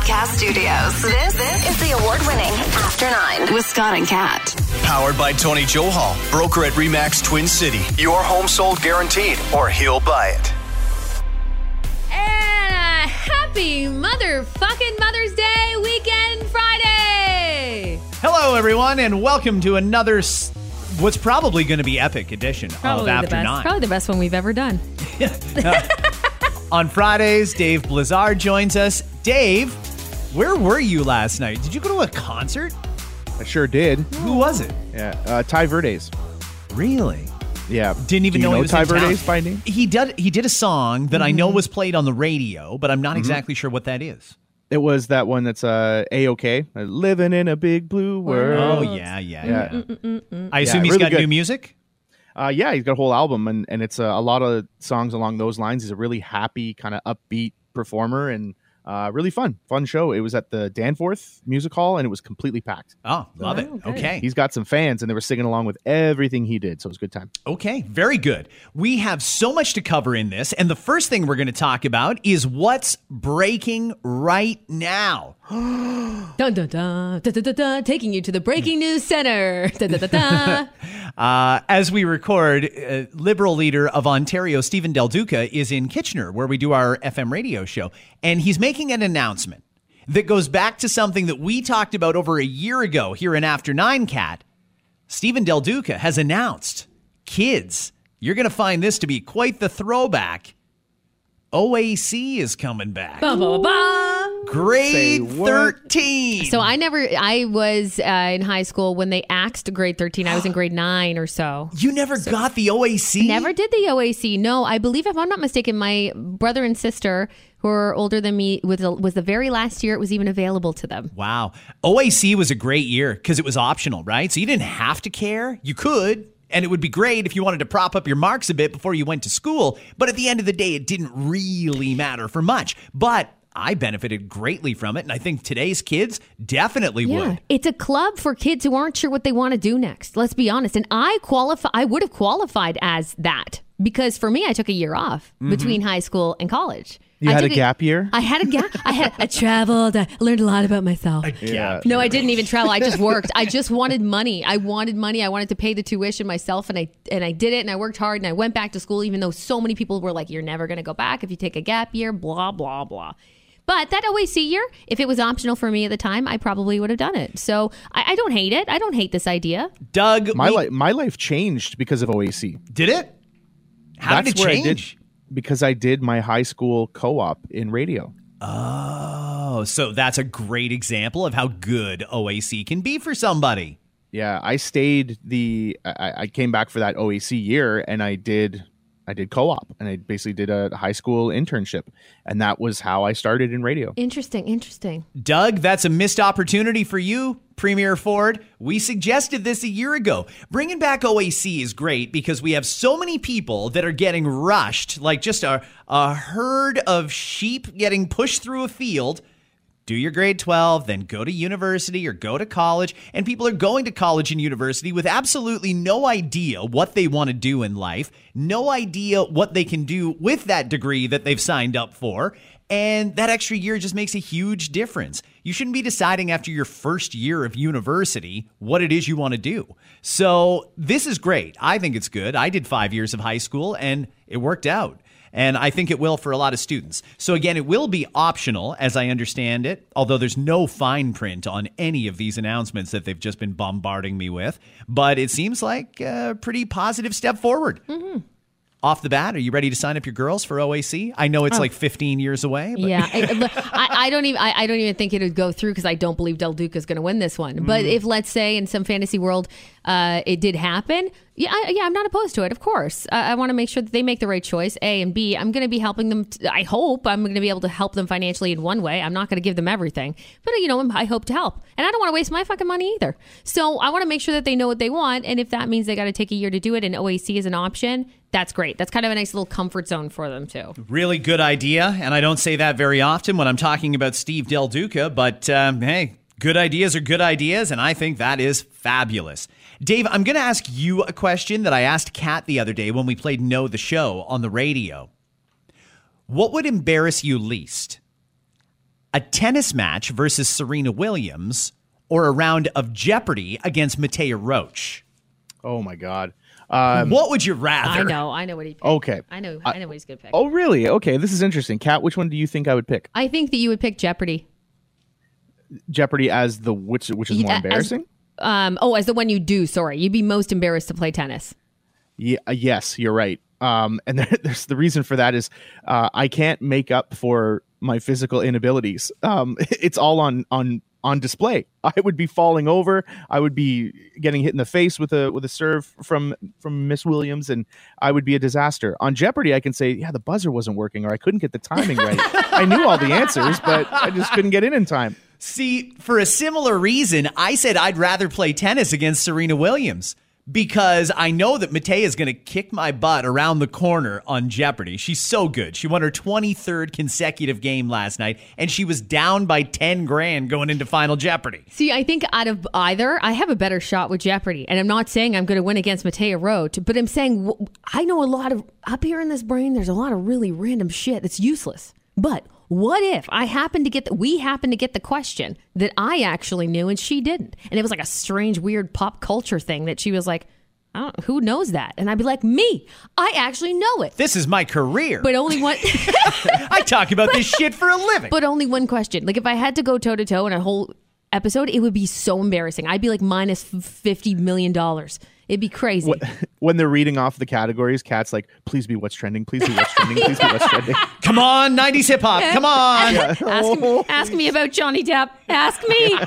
Podcast Studios. This, this is the award winning After Nine with Scott and Kat. Powered by Tony Johal, broker at Remax Twin City. Your home sold guaranteed, or he'll buy it. And a happy motherfucking Mother's Day weekend Friday. Hello, everyone, and welcome to another, s- what's probably going to be epic edition Probably of the After best. Nine. Probably the best one we've ever done. On Fridays, Dave Blizzard joins us. Dave, where were you last night? Did you go to a concert? I sure did. Who was it? Yeah, uh, Ty Verdes. Really? Yeah, Didn't even Do you know, know he was Ty in town. Verdes by name? He did. He did a song that I know Mm-hmm. was played on the radio, but I'm not exactly sure what that is. It was that one that's uh, a okay. Living in a big blue world. Oh yeah, yeah, Yeah. yeah. I assume Yeah, he's really got good. new music. Uh, yeah, he's got a whole album, and and it's uh, a lot of songs along those lines. He's a really happy, kind of upbeat performer, and uh, really fun, fun show. It was at the Danforth Music Hall, and it was completely packed. Oh, love it. Oh. Okay. He's got some fans, and they were singing along with everything he did, so it was a good time. Okay, very good. We have so much to cover in this, and the first thing we're going to talk about is what's breaking right now. Dun dun dun dun dun dun, taking you to the breaking news center. Dun, dun, dun. Uh, as we record, uh, Liberal leader of Ontario, Stephen Del Duca, is in Kitchener, where we do our FM radio show, and he's making an announcement that goes back to something that we talked about over a year ago here in After Nine Kat. Stephen Del Duca has announced, kids, you're going to find this to be quite the throwback. OAC is coming back. Ba, ba, ba, ba. Grade 13. So I never. I was uh, in high school when they axed grade thirteen. I was in grade nine or so. you never got the OAC? Never did the OAC. No, I believe if I'm not mistaken, my brother and sister who are older than me was was the very last year it was even available to them. Wow. OAC was a great year because it was optional, right? So you didn't have to care. You could. And it would be great if you wanted to prop up your marks a bit before you went to school. But at the end of the day, it didn't really matter for much. But I benefited greatly from it. And I think today's kids definitely Yeah, would. it's a club for kids who aren't sure what they want to do next. Let's be honest. And I qualify. I would have qualified as that because for me, I took a year off mm-hmm. between high school and college. You I had a took gap year? I had a gap. I had. I traveled. I learned a lot about myself. Yeah. No, I didn't even travel. I just worked. I just wanted money. I wanted money. I wanted to pay the tuition myself, and I and I did it. And I worked hard, and I went back to school, even though so many people were like, "You're never going to go back if you take a gap year." Blah blah blah. But that OAC year, if it was optional for me at the time, I probably would have done it. So I, I don't hate it. I don't hate this idea. Doug, My we- life, my life changed because of OAC. did it? How did it where I change? did because I did my high school co-op in radio. Oh, so that's a great example of how good OAC can be for somebody. Yeah, I stayed the. I, I came back for that OAC year, and I did. I did co-op, and I basically did a high school internship, and that was how I started in radio. Interesting. Interesting. Doug, that's a missed opportunity for you, Premier Ford. We suggested this a year ago. Bringing back OAC is great because we have so many people that are getting rushed, like just a, a herd of sheep getting pushed through a field. Do your grade 12, then go to university or go to college. And people are going to college and university with absolutely no idea what they want to do in life, no idea what they can do with that degree that they've signed up for. And that extra year just makes a huge difference. You shouldn't be deciding after your first year of university what it is you want to do. So, this is great. I think it's good. I did five years of high school and it worked out. And I think it will for a lot of students. So, again, it will be optional, as I understand it, although there's no fine print on any of these announcements that they've just been bombarding me with. But it seems like a pretty positive step forward. Mm-hmm. Off the bat, are you ready to sign up your girls for OAC? I know it's like 15 years away. But Yeah, I, I, don't even. I, I don't even think it would go through because I don't believe Del Duca is going to win this one. But if let's say in some fantasy world, uh, it did happen, yeah, I, yeah, I'm not opposed to it. Of course, I, I want to make sure that they make the right choice. A and B, I'm going to be helping them. t- I hope I'm going to be able to help them financially in one way. I'm not going to give them everything, but you know, I hope to help, and I don't want to waste my fucking money either. So I want to make sure that they know what they want, and if that means they got to take a year to do it, and OAC is an option. That's great. That's kind of a nice little comfort zone for them too. Really good idea, and I don't say that very often when I'm talking about Steve Del Duca, but um, hey, good ideas are good ideas, and I think that is fabulous. Dave, I'm going to ask you a question that I asked Kat the other day when we played Know the Show on the radio. What would embarrass you least? a tennis match versus Serena Williams or a round of Jeopardy against Mattea Roach? Oh my god. Um, what would you rather? I know. I know what he picked. Okay. I know. I know what he's going to pick. oh really? Okay, this is interesting. Kat, which one do you think I would pick? I think that you would pick Jeopardy. Jeopardy as the which which is more Yeah, as- embarrassing? Um, oh, as the one you do. Sorry, you'd be most embarrassed to play tennis. Yeah, uh, yes, you're right. Um, and there, there's the reason for that is uh, I can't make up for my physical inabilities. Um, it's all on on on display. I would be falling over. I would be getting hit in the face with a with a serve from from Miss Williams, and I would be a disaster. On Jeopardy, I can say, yeah, the buzzer wasn't working, or I couldn't get the timing right. I knew all the answers, but I just couldn't get in in time. See, for a similar reason, I said I'd rather play tennis against Serena Williams because I know that Mattea is going to kick my butt around the corner on Jeopardy. She's so good. She won her 23rd consecutive game last night, and she was down by 10 grand going into Final Jeopardy. See, I think out of either, I have a better shot with Jeopardy. And I'm not saying I'm going to win against Mattea Roach, but I'm saying I know a lot of, up here in this brain, there's a lot of really random shit that's useless. But what if I happened to get, the, we happened to get the question that I actually knew and she didn't? And it was like a strange, weird pop culture thing that she was like, I don't, who knows that? And I'd be like, me, I actually know it. This is my career. But only one, I talk about this shit for a living. but only one question. Like if I had to go toe to toe in a whole episode, it would be so embarrassing. I'd be like minus fifty million dollars. It'd be crazy. When they're reading off the categories, Kat's like, "Please be what's trending. Please be what's trending. Please be what's trending." Come on, 90s hip hop. Come on. Ask, ask me about Johnny Depp. Ask me.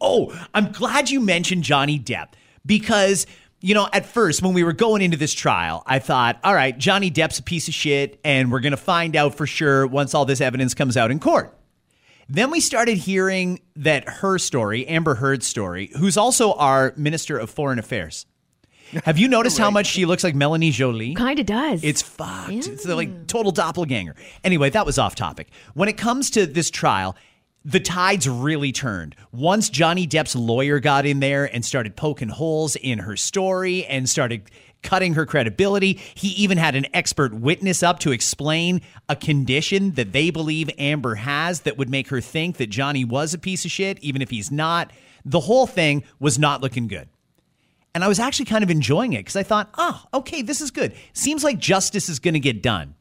Oh, I'm glad you mentioned Johnny Depp because, you know, at first when we were going into this trial, I thought, all right, Johnny Depp's a piece of shit, and we're going to find out for sure once all this evidence comes out in court. Then we started hearing that her story, Amber Heard's story, who's also our Minister of Foreign Affairs. Have you noticed how much she looks like Melanie Joly? kind of does. It's fucked. It's like total doppelganger. Anyway, that was off topic. When it comes to this trial, the tides really turned. Once Johnny Depp's lawyer got in there and started poking holes in her story and started cutting her credibility, he even had an expert witness up to explain a condition that they believe Amber has that would make her think that Johnny was a piece of shit, even if he's not. The whole thing was not looking good. And I was actually kind of enjoying it because I thought, oh, okay, this is good. Seems like justice is going to get done.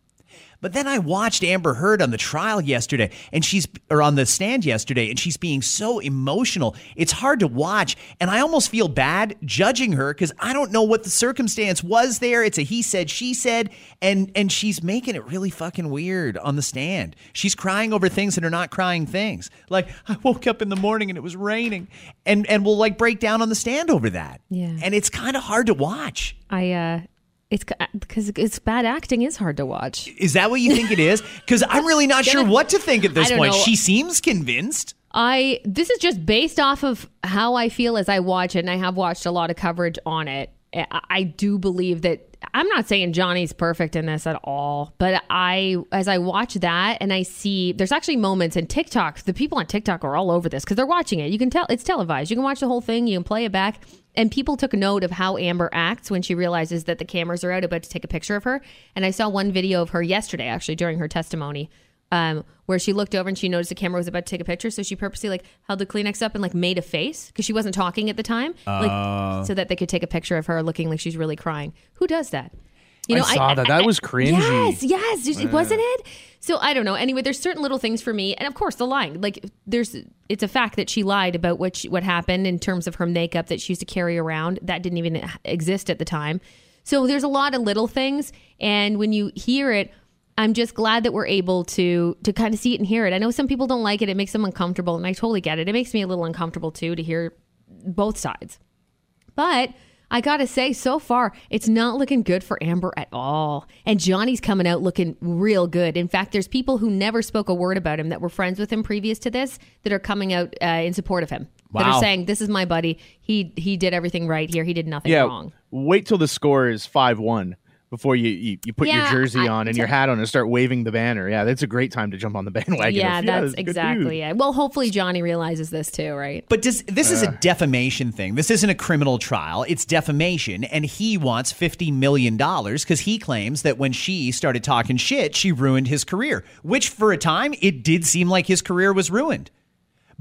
But then I watched Amber Heard on the trial yesterday, and she's or on the stand yesterday, and she's being so emotional. It's hard to watch, and I almost feel bad judging her because I don't know what the circumstance was there. It's a he said, she said, and and she's making it really fucking weird on the stand. She's crying over things that are not crying things. Like I woke up in the morning and it was raining, and and we'll like break down on the stand over that. Yeah. and it's kind of hard to watch. I. uh It's because uh, it's bad acting is hard to watch. Is that what you think it is? Because I'm really not sure what to think at this point. know. She seems convinced. I this is just based off of how I feel as I watch it, and I have watched a lot of coverage on it. I, I do believe that I'm not saying Johnny's perfect in this at all, but I as I watch that and I see there's actually moments in TikTok. The people on TikTok are all over this because they're watching it. You can tell it's televised. You can watch the whole thing. You can play it back. And people took note of how Amber acts when she realizes that the cameras are out about to take a picture of her. And I saw one video of her yesterday, actually during her testimony, um, where she looked over and she noticed the camera was about to take a picture, so she purposely like held the Kleenex up and like made a face because she wasn't talking at the time, like so that they could take a picture of her looking like she's really crying. Who does that? You know, I saw that. That was cringy. Yes, yes, it- wasn't it? So I don't know. Anyway, there's certain little things for me, and of course the lying. Like there's, it's a fact that she lied about what she, what happened in terms of her makeup that she used to carry around. That didn't even exist at the time. So there's a lot of little things, and when you hear it, I'm just glad that we're able to to kind of see it and hear it. I know some people don't like it; it makes them uncomfortable, and I totally get it. It makes me a little uncomfortable too to hear both sides. But I gotta say, so far, it's not looking good for Amber at all. And Johnny's coming out looking real good. In fact, there's people who never spoke a word about him that were friends with him previous to this that are coming out uh, in support of him. That are saying, "This is my buddy. He he did everything right here. He did nothing Yeah. wrong." Wait till the score is five one. Before you you, you put Yeah, your jersey I- on and your hat on and start waving the banner. Yeah, that's a great time to jump on the bandwagon. yeah, of, that's this is a good dude. exactly it. Well, hopefully Johnny realizes this too, right? But does, this is a defamation thing. This isn't a criminal trial. It's defamation. And he wants $50 million because he claims that when she started talking shit, she ruined his career, which for a time, it did seem like his career was ruined.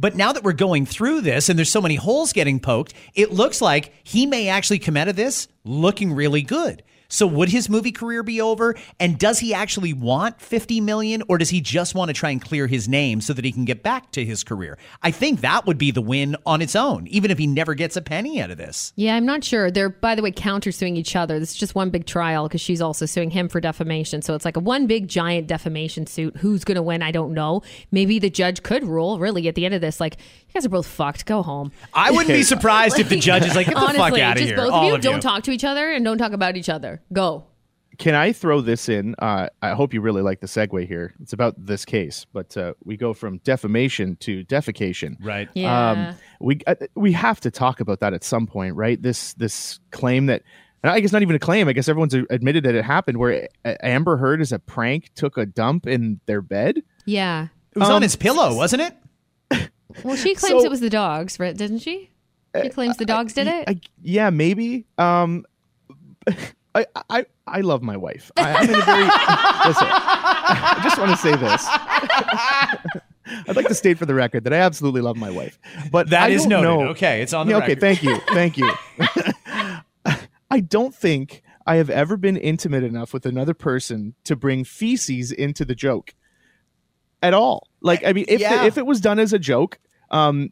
But now that we're going through this and there's so many holes getting poked, it looks like he may actually come out of this looking really good. So would his movie career be over? And does he actually want 50 million or does he just want to try and clear his name so that he can get back to his career? I think that would be the win on its own, even if he never gets a penny out of this. Yeah, I'm not sure. They're, by the way, countersuing each other. This is just one big trial because she's also suing him for defamation. So it's like a one big giant defamation suit. Who's going to win? I don't know. Maybe the judge could rule, really, at the end of this, like, you guys are both fucked. Go home. I wouldn't be surprised if the judge is like, get the Honestly, fuck out of just here. both all of you of don't you. talk to each other and don't talk about each other. Go. Can I throw this in? Uh, I hope you really like the segue here. It's about this case, but uh, we go from defamation to defecation. Right. Yeah. Um, we uh, we have to talk about that at some point, right? This this claim that, and I guess not even a claim. I guess everyone's admitted that it happened, where A- Amber Heard, as a prank, took a dump in their bed. yeah. It was on Um, his pillow, wasn't it? Well, she claims So- it was the dogs, right? Didn't she? She claims the dogs did it. I, yeah, maybe. Um, I, I I love my wife. I, I'm in a very listen. I just want to say this. I'd like to state for the record that I absolutely love my wife, but That I is noted. know- Okay, it's on the Yeah, okay, record. thank you, thank you. I don't think I have ever been intimate enough with another person to bring feces into the joke at all. Like, I mean, if Yeah. if it was done as a joke, um,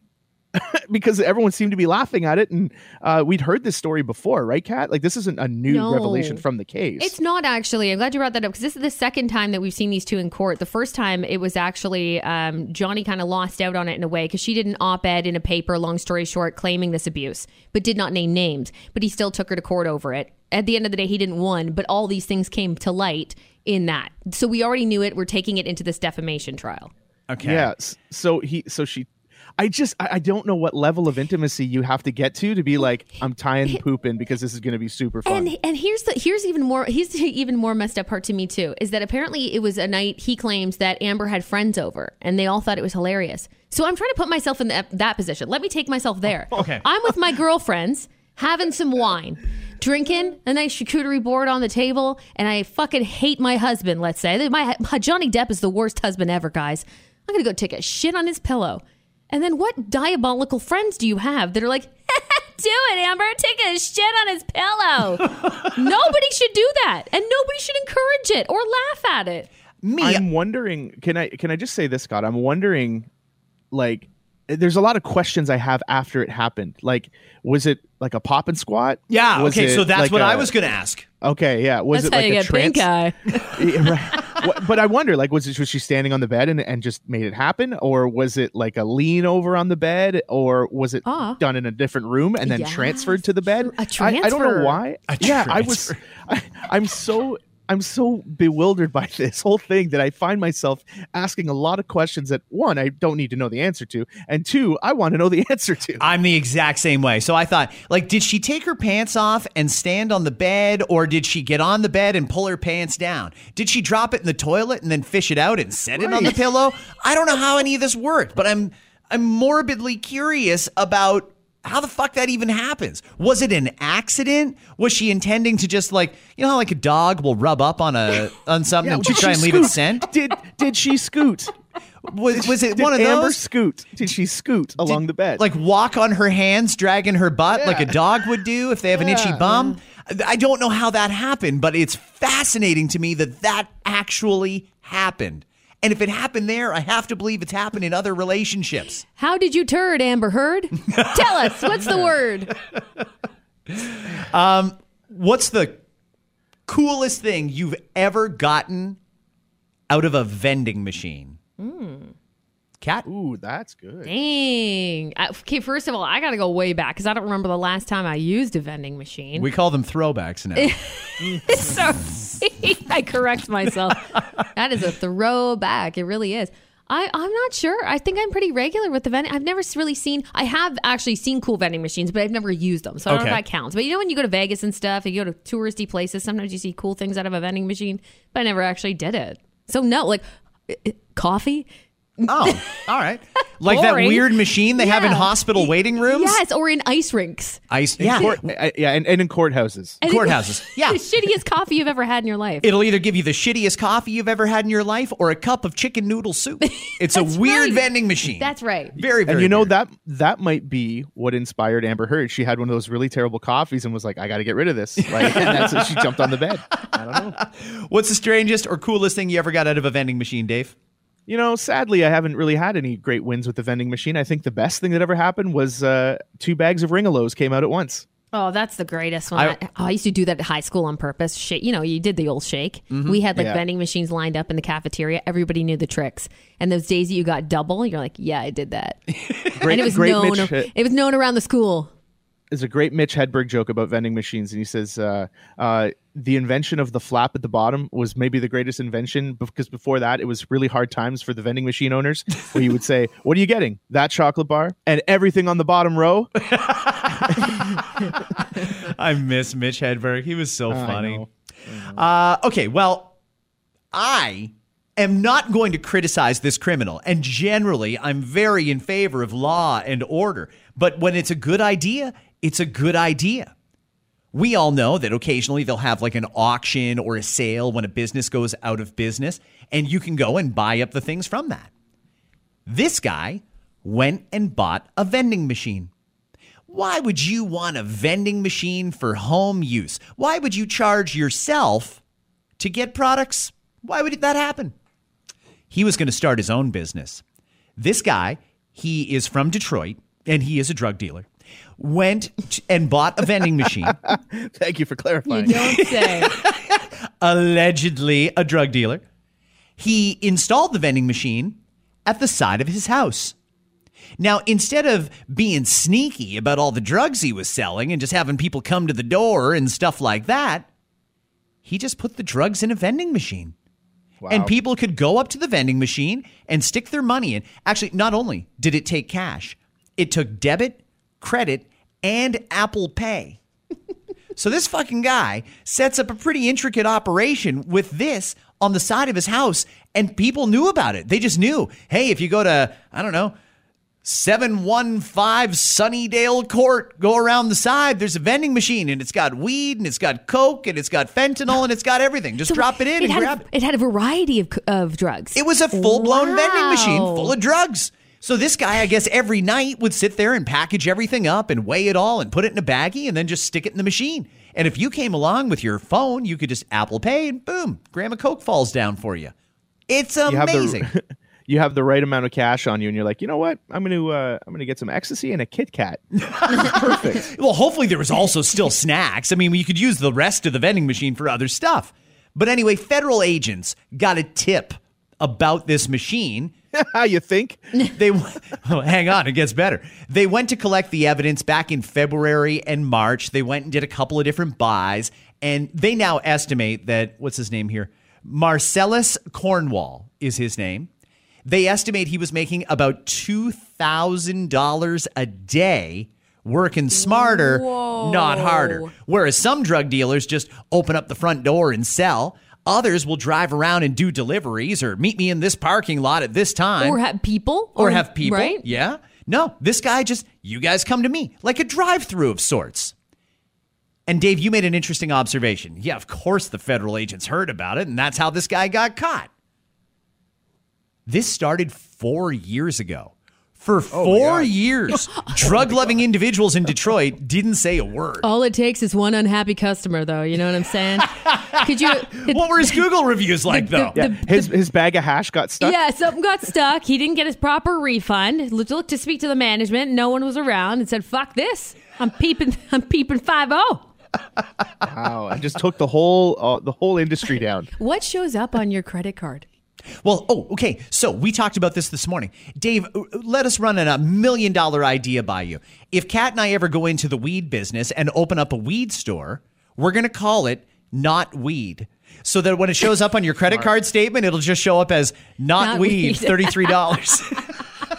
because everyone seemed to be laughing at it, and uh, we'd heard this story before, right, Kat? Like, this isn't a new No. revelation from the case. It's not actually. I'm glad you brought that up because this is the second time that we've seen these two in court. The first time it was actually um, Johnny kind of lost out on it in a way because she did an op ed in a paper, long story short, claiming this abuse, but did not name names. But he still took her to court over it. At the end of the day, he didn't win, but all these things came to light in that. So we already knew it. We're taking it into this defamation trial. Okay. Yeah. So he, so she, I just, I, I don't know what level of intimacy you have to get to to be like, I'm tying poop in because this is going to be super fun. And and here's the here's even more here's the even more messed up part to me too is that apparently it was a night he claims that Amber had friends over and they all thought it was hilarious. So I'm trying to put myself in that, that position. Let me take myself there. Oh, okay. I'm with my girlfriends having some wine, drinking a nice charcuterie board on the table, and I fucking hate my husband. Let's say my, my Johnny Depp is the worst husband ever, guys. I'm gonna go take a shit on his pillow. And then what diabolical friends do you have that are like, do it, Amber, take a shit on his pillow? nobody should do that, and nobody should encourage it or laugh at it. Me, I'm wondering, can I, can I just say this, Scott? I'm wondering, like, there's a lot of questions I have after it happened. Like, was it like a pop and squat? yeah, Was okay, so that's like what I I was going to ask. Okay, yeah. Was That's it like a get trance? pink eye. Yeah, right. What- but I wonder, like, was it was she standing on the bed and, and just made it happen, or was it like a lean over on the bed, or was it Ah. done in a different room and then Yes. transferred to the bed? A transfer. I don't know why. A yeah, I was. I, I'm so. I'm so bewildered by this whole thing that I find myself asking a lot of questions that one I don't need to know the answer to, and two I want to know the answer to. I'm the exact same way. So I thought, like, did she take her pants off and stand on the bed, or did she get on the bed and pull her pants down? Did she drop it in the toilet and then fish it out and set it on the pillow? I don't know how any of this worked, but I'm I'm morbidly curious about how the fuck that even happens. Was it an accident? Was she intending to just like you know how like a dog will rub up on a on something Yeah, to did try and leave it scent? Did did she scoot? Was was it Did one of Amber those? scoot? Did she scoot along the bed? Like walk on her hands, dragging her butt like a dog would do if they have an itchy Yeah. bum. I don't know how that happened, but it's fascinating to me that that actually happened. And if it happened there, I have to believe it's happened in other relationships. How did you turd, Amber Heard? Tell us what's the word. Um, What's the coolest thing you've ever gotten out of a vending machine? Kat? Ooh, that's good. Dang. Okay, first of all, I got to go way back because I don't remember the last time I used a vending machine. We call them throwbacks now. so I correct myself. that is a throwback. It really is. I, I'm not sure. I think I'm pretty regular with the vending. I've never really seen. I have actually seen cool vending machines, but I've never used them, so I don't know if that counts. But you know, when you go to Vegas and stuff, you go to touristy places. Sometimes you see cool things out of a vending machine, but I never actually did it. So no, like coffee. Oh, all right. Like that Boring. weird machine they have in Yeah. hospital waiting rooms? Yes, or in ice rinks. Ice. In Yeah. court- I- yeah, and, and in courthouses. And it- Courthouses. Yeah. the shittiest coffee you've ever had in your life. It'll either give you the shittiest coffee you've ever had in your life or a cup of chicken noodle soup. It's a weird right. vending machine. That's right. Very, very and you know weird. that that might be what inspired Amber Heard. She had one of those really terrible coffees and was like, "I got to get rid of this." Like, and that's what she jumped on the bed. I don't know. What's the strangest or coolest thing you ever got out of a vending machine, Dave? You know, sadly, I haven't really had any great wins with the vending machine. I think the best thing that ever happened was uh, two bags of Ringalos came out at once. Oh, that's the greatest one. I- I, oh, I used to do that at high school on purpose. Shake, you know, you did the old shake. We had like Yeah. vending machines lined up in the cafeteria. Everybody knew the tricks. And those days that you got double, you're like, yeah, I did that. Great, and it was great known. Mitch, it was known around the school. There's a great Mitch Hedberg joke about vending machines, and he says uh, uh, the invention of the flap at the bottom was maybe the greatest invention because before that, it was really hard times for the vending machine owners, where you would say, "What are you getting? That chocolate bar and everything on the bottom row." I miss Mitch Hedberg. He was so I funny. know. Uh, okay, well, I am not going to criticize this criminal, and generally, I'm very in favor of law and order. But when it's a good idea, it's a good idea. We all know that occasionally they'll have like an auction or a sale when a business goes out of business, and you can go and buy up the things from that. This guy went and bought a vending machine. Why would you want a vending machine for home use? Why would you charge yourself to get products? Why would that happen? He was going to start his own business. This guy, he is from Detroit and he is a drug dealer. Went and bought a vending machine, Thank you for You clarifying. don't say. allegedly a drug dealer. He installed the vending machine at the side of his house. Now, instead of being sneaky about all the drugs he was selling and just having people come to the door and stuff like that, he just put the drugs in a vending machine. And people could go up to the vending machine and stick their money in. Actually, not only did it take cash, it took debit, credit, and Apple Pay. So this fucking guy sets up a pretty intricate operation with this on the side of his house, and people knew about it. They just knew, hey, if you go to, I don't know, 715 Sunnydale Court, go around the side, there's a vending machine, and it's got weed, and it's got coke, and it's got fentanyl, and it's got everything. Just drop it in and grab a, it. it had a variety of, of drugs. It was a full blown vending machine full of drugs. So this guy, I guess, every night would sit there and package everything up and weigh it all and put it in a baggie and then just stick it in the machine. And if you came along with your phone, you could just Apple Pay and boom, grandma Coke falls down for you. It's you have amazing. the you have the right amount of cash on you, and you're like, you know what? I'm gonna uh, I'm gonna get some ecstasy and a Kit Kat. Perfect. well, hopefully there was also still snacks. I mean, you could use the rest of the vending machine for other stuff. But anyway, federal agents got a tip about this machine How you think? they oh, hang on, it gets better. They went to collect the evidence back in February and March. They went and did a couple of different buys, and they now estimate that what's his name here? Marcellus Cornwall is his name. They estimate he was making about two thousand dollars a day. Working smarter, not harder. Whereas some drug dealers just open up the front door and sell. Others will drive around and do deliveries or meet me in this parking lot at this time or have people. or have people. Right? Yeah. No, this guy just, you guys come to me like a drive through of sorts. And Dave, you made an interesting observation. Yeah, of course the federal agents heard about it, and that's how this guy got caught. This started four years ago. For four years, drug loving individuals in Detroit didn't say a word. All it takes is one unhappy customer, though. You know what I'm saying? Could you? What were his Google reviews like, though? Yeah, his his bag of hash got stuck. Yeah, something got stuck. He didn't get his proper refund. Looked looked to speak to the management. No one was around and said, "Fuck this! I'm peeping. I'm peeping five zero. Wow, I just took the whole uh, the whole industry down. What shows up on your credit card? Well, oh, okay. So we talked about this this morning. Dave, uh, let us run a million dollar idea by you. If Kat and I ever go into the weed business and open up a weed store, we're going to call it not weed. So that when it shows up on your credit card statement, it'll just show up as not, Not weed, weed. $33.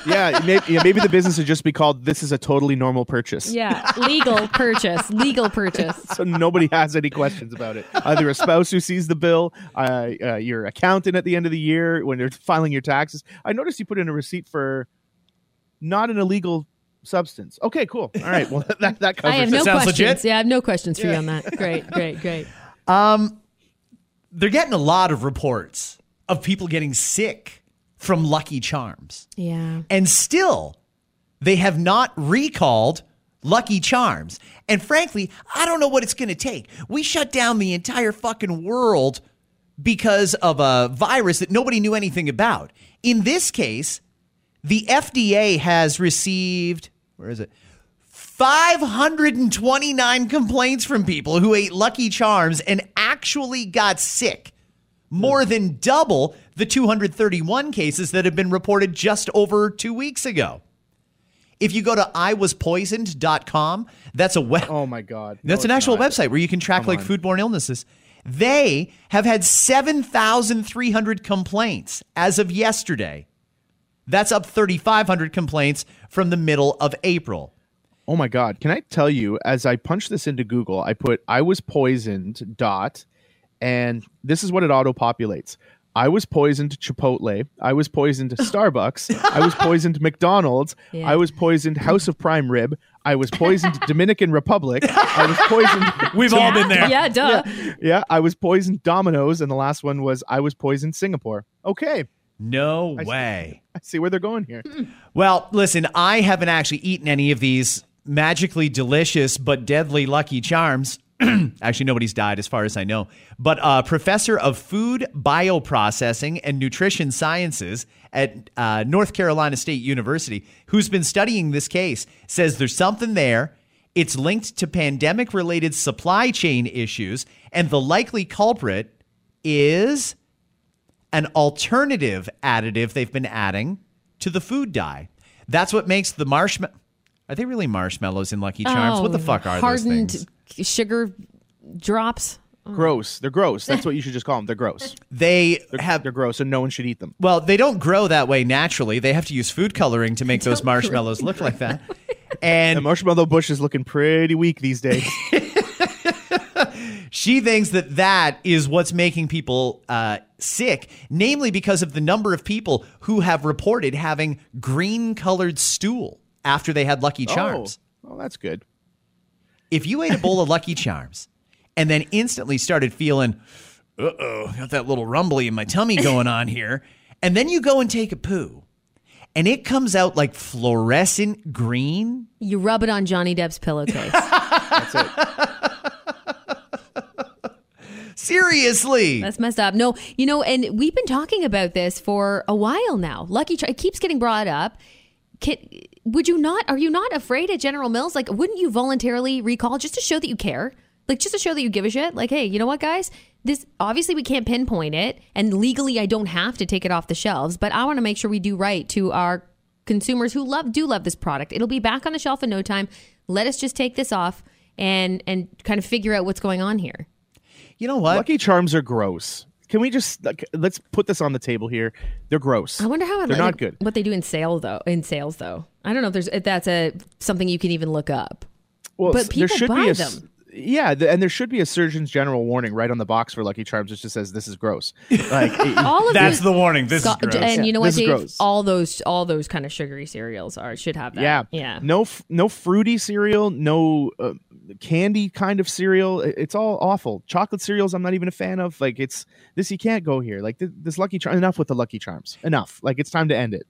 yeah, maybe, yeah, maybe the business would just be called "This is a totally normal purchase." Yeah, legal purchase, legal purchase. so nobody has any questions about it. Either a spouse who sees the bill, uh, uh, your accountant at the end of the year when they're filing your taxes. I noticed you put in a receipt for not an illegal substance. Okay, cool. All right, well that that covers I have it. no sounds questions. legit. Yeah, I have no questions for you on that. Great, great, great. They're getting a lot of reports of people getting sick from Lucky Charms. Yeah. And still, they have not recalled Lucky Charms. And frankly, I don't know what it's going to take. We shut down the entire fucking world because of a virus that nobody knew anything about. In this case, the FDA has received, where is it? 529 complaints from people who ate Lucky Charms and actually got sick. More than double the 231 cases that have been reported just over two weeks ago. If you go to iwaspoisoned.com, that's a web. Oh my god, That's an actual not. website where you can track Come like on. foodborne illnesses. They have had 7,300 complaints as of yesterday. That's up 3,500 complaints from the middle of April. Oh my god! Can I tell you? As I punched this into Google, I put "I was poisoned." Dot, and this is what it auto populates. I was poisoned Chipotle. I was poisoned Starbucks. I was poisoned McDonald's. Yeah. I was poisoned House of Prime Rib. I was poisoned Dominican Republic. I was poisoned. We've all been there. Yeah, duh. Yeah, I was poisoned Domino's, and the last one was I was poisoned Singapore. Okay, No way. I see where they're going here. Hmm. Well, listen, I haven't actually eaten any of these magically delicious but deadly Lucky Charms. actually, nobody's died as far as I know. But a professor of food bioprocessing and nutrition sciences at uh, North Carolina State University, who's been studying this case, says there's something there. It's linked to pandemic related supply chain issues, and the likely culprit is an alternative additive they've been adding to the food dye. That's what makes the marshmallow. Are they really marshmallows in Lucky Charms? what the Oh, fuck are hardened those things? Sugar drops? Gross. They're gross. That's what you should just call them. They're gross. They They're, have they're gross, and no one should eat them. well, they don't grow that way naturally. They have to use food coloring to make those marshmallows look like that. And the And marshmallow bush is looking pretty weak these days. she thinks that that is what's making people uh, sick, namely because of the number of people who have reported having green colored stool after they had Lucky Charms. Oh, well, that's good. If you ate a bowl of Lucky Charms and then instantly started feeling, uh oh, got that little rumbly in my tummy going on here, and then you go and take a poo and it comes out like fluorescent green, You rub it on Johnny Depp's pillowcase. That's it. seriously. That's messed up. No, you know, and we've been talking about this for a while now. Lucky Charm, it keeps getting brought up. Would you not? Are you not afraid at General Mills? Like, wouldn't you voluntarily recall just to show that you care? Like, just to show that you give a shit? Like, hey, you know what, guys? This obviously we can't pinpoint it, and legally I don't have to take it off the shelves, but I want to make sure we do right to our consumers who love do love this product. It'll be back on the shelf in no time. Let us just take this off and and kind of figure out what's going on here. you know what? Lucky Charms are gross. Can we just like, let's put this on the table here? They're gross. I wonder how they're like, not good. What they do in sales though, in sales though. I don't know if there's if that's a something you can even look up. Well, but s- there people should buy be a them. Yeah, th- and there should be a Surgeon's General warning right on the box for Lucky Charms, which just says this is gross. Like, All of That's those- the warning. This Scott- is gross. And you know what, Dave? All those all those kind of sugary cereals are should have that. yeah, yeah. No, f- no fruity cereal, no uh, candy kind of cereal. I- It's all awful. Chocolate cereals, I'm not even a fan of. Like, it's this you can't go here. Like th- this Lucky Charm. Enough with the Lucky Charms. Enough. Like it's time to end it.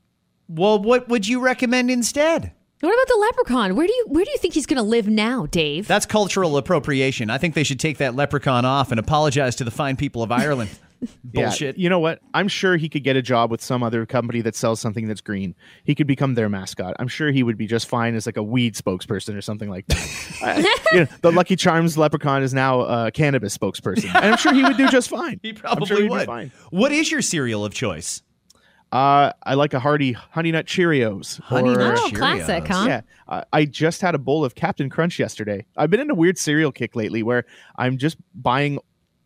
well, what would you recommend instead? What about the leprechaun? Where do you where do you think he's going to live now, Dave? That's cultural appropriation. I think they should take that leprechaun off and apologize to the fine people of Ireland. Bullshit. Yeah, you know what? I'm sure he could get a job with some other company that sells something that's green. He could become their mascot. I'm sure he would be just fine as like a weed spokesperson or something like that. Uh, you know, the Lucky Charms leprechaun is now a cannabis spokesperson, and I'm sure he would do just fine. He probably sure he'd would. fine. What is your cereal of choice? Uh, I like a hearty Honey Nut Cheerios. Honey or- Nut oh, Cheerios. classic, huh? Yeah, I I just had a bowl of Captain Crunch yesterday. I've been in a weird cereal kick lately where I'm just buying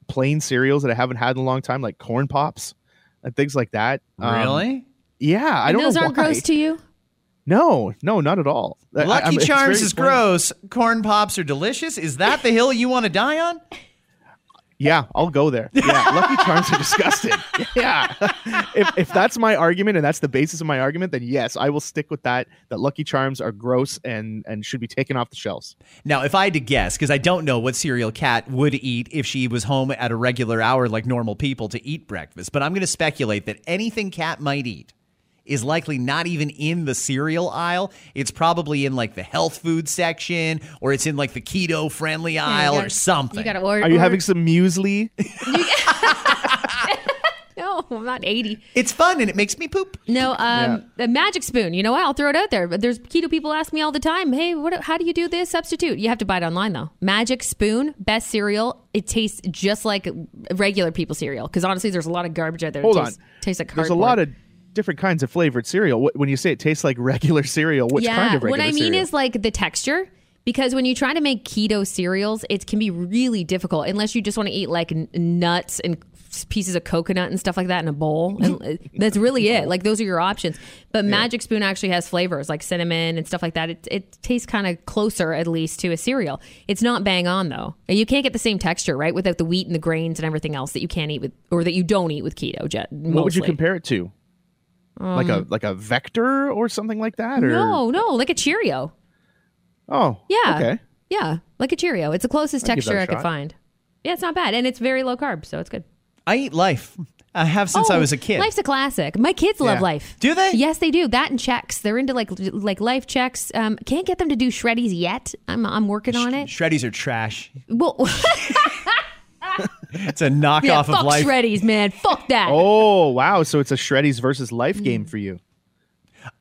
plain cereals that I haven't had in a long time, like corn pops and things like that. Um, Really? yeah, I And don't those know aren't why. gross to you? No, no, not at all. Lucky I'm- Charms is plain. gross. Corn Pops are delicious. Is that the hill you want to die on? Yeah, I'll go there. Yeah, Lucky Charms are disgusting. Yeah, if if that's my argument and that's the basis of my argument, then yes, I will stick with that. That Lucky Charms are gross and and should be taken off the shelves. Now, if I had to guess, because I don't know what cereal Kat would eat if she was home at a regular hour like normal people to eat breakfast, but I'm going to speculate that anything Kat might eat is likely not even in the cereal aisle. It's probably in like the health food section or it's in like the keto friendly aisle or something. You got to order. Are you having some muesli? No, I'm not 80. it's fun and it makes me poop. No, um, the magic spoon. You know what? I'll throw it out there. But there's keto people ask me all the time, "Hey, what? How do you do this substitute?" You have to buy it online though. Magic spoon, best cereal. It tastes just like regular people cereal. Because honestly, there's a lot of garbage out there. Hold that on. tastes, tastes like There's a lot of different kinds of flavored cereal. When you say it tastes like regular cereal, which yeah. kind of regular cereal? what I mean cereal? is like the texture. Because when you try to make keto cereals, it can be really difficult unless you just want to eat like n- nuts and pieces of coconut and stuff like that in a bowl. And uh, that's really it. Like those are your options. But Magic Spoon actually has flavors like cinnamon and stuff like that. It, it tastes kind of closer, at least, to a cereal. It's not bang on though. You can't get the same texture, right, without the wheat and the grains and everything else that you can't eat with, or that you don't eat with keto. Jet. what would you compare it to? Like a like a vector or something like that? Or Um, No, no, like a Cheerio. oh Yeah. okay. Yeah, like a Cheerio. It's the closest I'd give that texture I could find. Yeah, it's not bad, and it's very low carb, so it's good. I eat life. I have since I Oh, was a kid. Life's a classic. My kids love Yeah. life. Do they? Yes, they do. That and Chex. They're into like like life Chex. Um, can't get them to do shreddies yet. I'm I'm working on it. Shreddies are trash. Well, It's a knockoff yeah, of fuck life. shreddies, man. Fuck that. Oh wow! So it's a Shreddies versus Life Mm. game for you.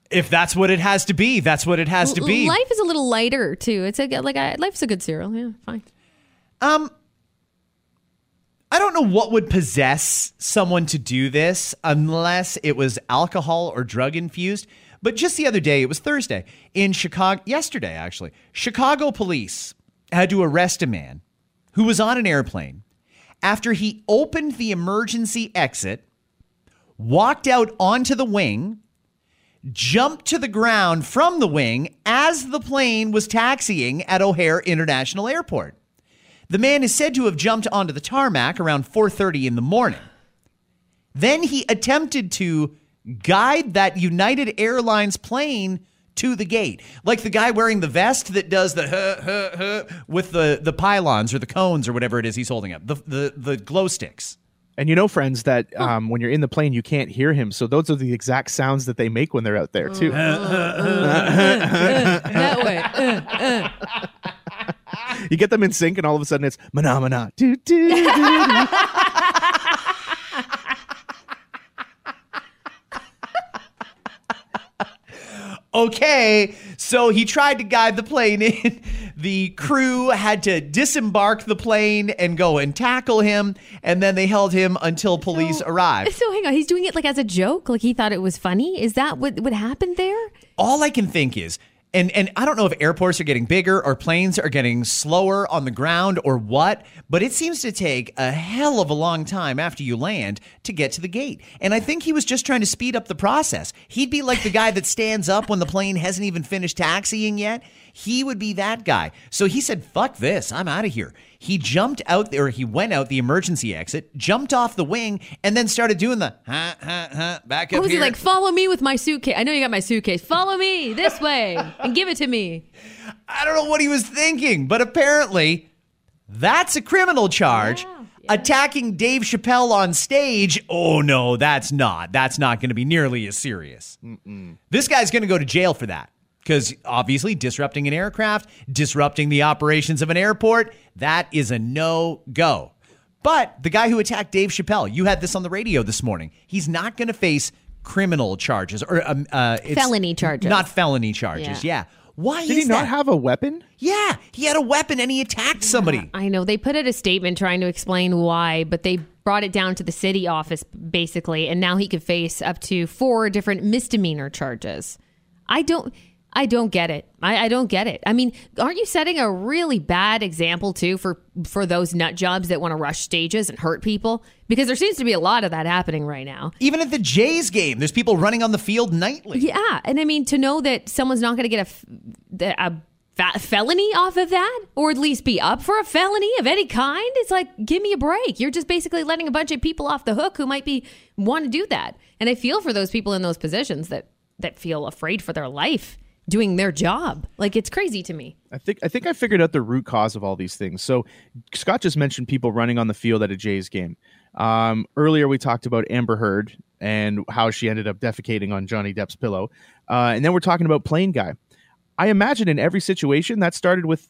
If that's what it has to be, that's what it has to be. Life is a little lighter too. It's a like a, life's a good cereal. Yeah, fine. Um, I don't know what would possess someone to do this unless it was alcohol or drug infused. But just the other day, it was Thursday in Chicago, yesterday actually, Chicago police had to arrest a man who was on an airplane after he opened the emergency exit, walked out onto the wing, jumped to the ground from the wing as the plane was taxiing at O'Hare International Airport. The man is said to have jumped onto the tarmac around 4:30 in the morning. Then he attempted to guide that United Airlines plane to the gate. Like the guy wearing the vest that does the huh, huh, huh, with the the pylons or the cones or whatever it is he's holding up. The the the glow sticks. And you know, friends, that um, when you're in the plane, you can't hear him. So those are the exact sounds that they make when they're out there too. Uh, uh, uh, that way. Uh, you get them in sync, and all of a sudden it's mana mana. Do, do, do, Okay, so he tried to guide the plane in. The crew had to disembark the plane and go and tackle him, and then they held him until police So- arrived. So hang on, he's doing it like as a joke, like he thought it was funny. Is that what what happened there? All I can think is, and and I don't know if airports are getting bigger or planes are getting slower on the ground or what, but it seems to take a hell of a long time after you land to get to the gate. And I think he was just trying to speed up the process. He'd be like the guy that stands up when the plane hasn't even finished taxiing yet. He would be that guy. So he said, "Fuck this, I'm out of here." He jumped out there. He went out the emergency exit, jumped off the wing, and then started doing the huh, huh, huh, back up What was here. he like? Follow me with my suitcase. I know you got my suitcase. Follow me this way and give it to me. I don't know what he was thinking, but apparently that's a criminal charge. Attacking Dave Chappelle on stage, oh no, that's not. That's not going to be nearly as serious. This guy's going to go to jail for that because obviously disrupting an aircraft, disrupting the operations of an airport, that is a no go. But the guy who attacked Dave Chappelle, you had this on the radio this morning. He's not going to face criminal charges or um, uh, it's Felony charges. not felony charges. Yeah. Yeah. Why Did is he not that? have a weapon? Yeah, he had a weapon and he attacked somebody. I know they put out a statement trying to explain why, but they brought it down to the city office basically, and now he could face up to four different misdemeanor charges. I don't. I don't get it. I, I don't get it. I mean, aren't you setting a really bad example too for for those nut jobs that want to rush stages and hurt people? Because there seems to be a lot of that happening right now. Even at the Jays game, there's people running on the field nightly. Yeah, and I mean to know that someone's not going to get a a felony off of that, or at least be up for a felony of any kind, it's like give me a break. You're just basically letting a bunch of people off the hook who might be want to do that. And I feel for those people in those positions that that feel afraid for their life doing their job. Like it's crazy to me. I think I think I figured out the root cause of all these things. So Scott just mentioned people running on the field at a Jays game. Um, earlier we talked about Amber Heard and how she ended up defecating on Johnny Depp's pillow, uh, and then we're talking about Plane Guy. I imagine in every situation that started with,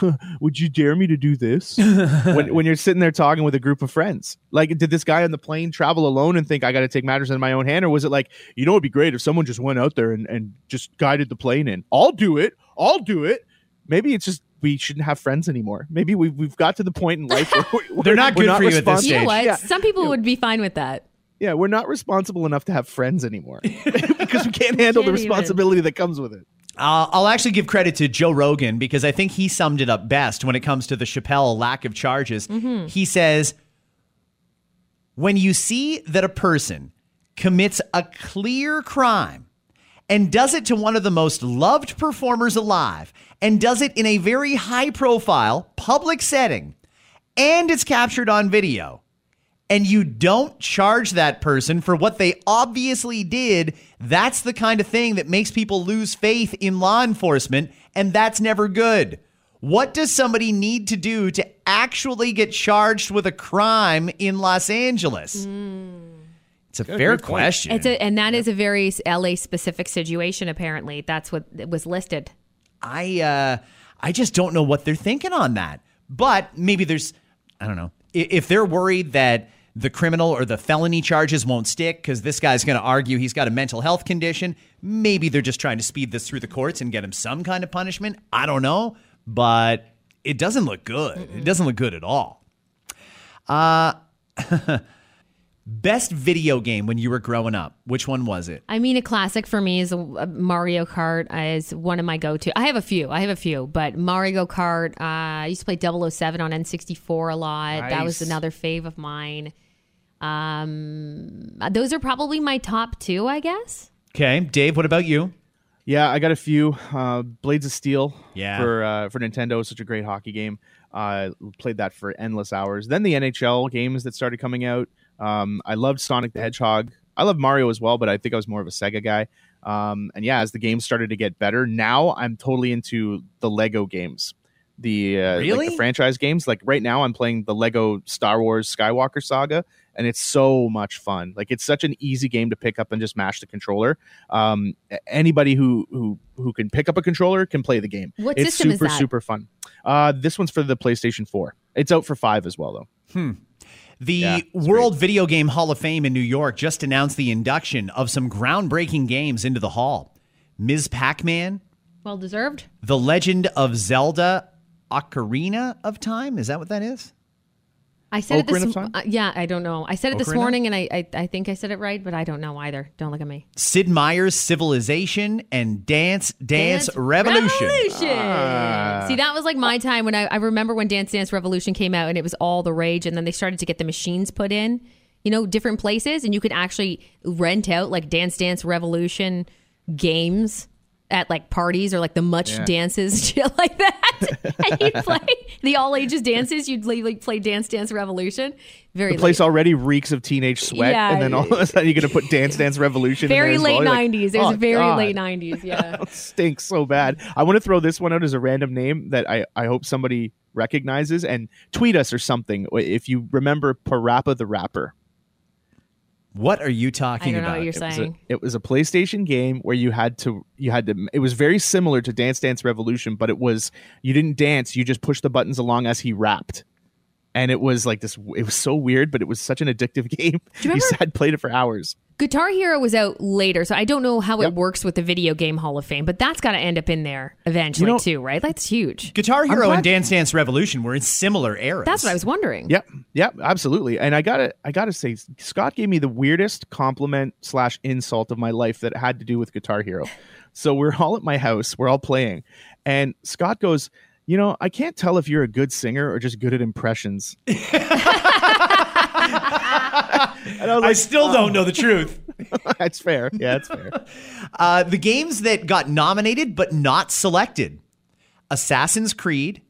"Would you dare me to do this?" when when you're sitting there talking with a group of friends. Like, did this guy on the plane travel alone and think I got to take matters in my own hand, or was it like, you know, it'd be great if someone just went out there and, and just guided the plane in? I'll do it. I'll do it. Maybe it's just we shouldn't have friends anymore. Maybe we've we've got to the point in life where we're, They're not we're good for you at this responsible- You know Stage. what? Yeah. Some people would be fine with that. Yeah, we're not responsible enough to have friends anymore because we can't handle the Can't even. responsibility that comes with it. Uh, I'll actually give credit to Joe Rogan because I think he summed it up best when it comes to the Chappelle lack of charges. He says, when you see that a person commits a clear crime and does it to one of the most loved performers alive and does it in a very high profile public setting and it's captured on video and you don't charge that person for what they obviously did, that's the kind of thing that makes people lose faith in law enforcement, and that's never good. What does somebody need to do to actually get charged with a crime in Los Angeles? It's a fair good question. It's a, and that is a very LA specific situation. Apparently, that's what was listed. I uh, I just don't know what they're thinking on that. But maybe there's, I don't know, if they're worried that the criminal or the felony charges won't stick because this guy's going to argue he's got a mental health condition, maybe they're just trying to speed this through the courts and get him some kind of punishment. I don't know, but it doesn't look good. It doesn't look good at all. Uh, best video game when you were growing up. Which one was it? I mean, a classic for me is a, a Mario Kart is one of my go to. I have a few. I have a few, but Mario Kart. Uh, I used to play 007 on N64 a lot. That was another fave of mine. Um, those are probably my top two, I guess. Okay, Dave. What about you? Yeah, I got a few. Uh, Blades of Steel. Yeah. For uh, for Nintendo, such a great hockey game. Uh, played that for endless hours. Then the NHL games that started coming out. Um, I loved Sonic the Hedgehog. I love Mario as well, but I think I was more of a Sega guy. Um, and yeah, as the games started to get better, now I'm totally into the Lego games. The uh, like the franchise games. Like right now, I'm playing the Lego Star Wars Skywalker Saga, and it's so much fun. Like it's such an easy game to pick up and just mash the controller. Um, anybody who who who can pick up a controller can play the game. What it's system is super that? super fun. Uh, this one's for the PlayStation 4. It's out for five as well though. The Yeah, it's World Video Game Hall of Fame in New York just announced the induction of some groundbreaking games into the hall. Ms. Pac Man, Well deserved. The Legend of Zelda Ocarina of Time. Is that what that is? I said it this. of Uh, yeah, I don't know. I said it this morning, and I, I I think I said it right, but I don't know either. Don't look at me. Sid Meier's Civilization and Dance Dance, Revolution. Revolution. See, that was like my time when I, I remember when Dance Dance Revolution came out and it was all the rage, and then they started to get the machines put in, you know, different places, and you could actually rent out like Dance Dance Revolution games at like parties or like the much Yeah. dances, shit like that. and you'd play the all ages dances. You'd like like, play Dance Dance Revolution. Very The place late, already reeks of teenage sweat, Yeah. and then all of a sudden you're gonna put Dance Dance Revolution. very late like, nineties. There's "Oh, very God." late nineties. Yeah. Stinks so bad. I want to throw this one out as a random name that I, I hope somebody recognizes and tweet us or something if you remember Parappa the Rapper. What are you I talking don't know about? what you're It was, a, saying. it was a PlayStation game where you had to you had to it was very similar to Dance Dance Revolution, but it was you didn't dance, you just pushed the buttons along as he rapped. And it was like this. It was so weird, but it was such an addictive game. You, remember- sat played it for hours. Guitar Hero was out later, so I don't know how Yep. it works with the Video Game Hall of Fame, but that's got to end up in there eventually You know- too, right? That's huge. Guitar Hero and Dance Dance Revolution were in similar eras. That's what I was wondering. Yep, yep, absolutely. And I gotta, I gotta say, Scott gave me the weirdest compliment slash insult of my life that had to do with Guitar Hero. So we're all at my house, we're all playing, and Scott goes, "You know, I can't tell if you're a good singer or just good at impressions." and I was I like, still don't know the truth. "That's fair. Yeah, that's fair." Uh, the games that got nominated but not selected Assassin's Creed,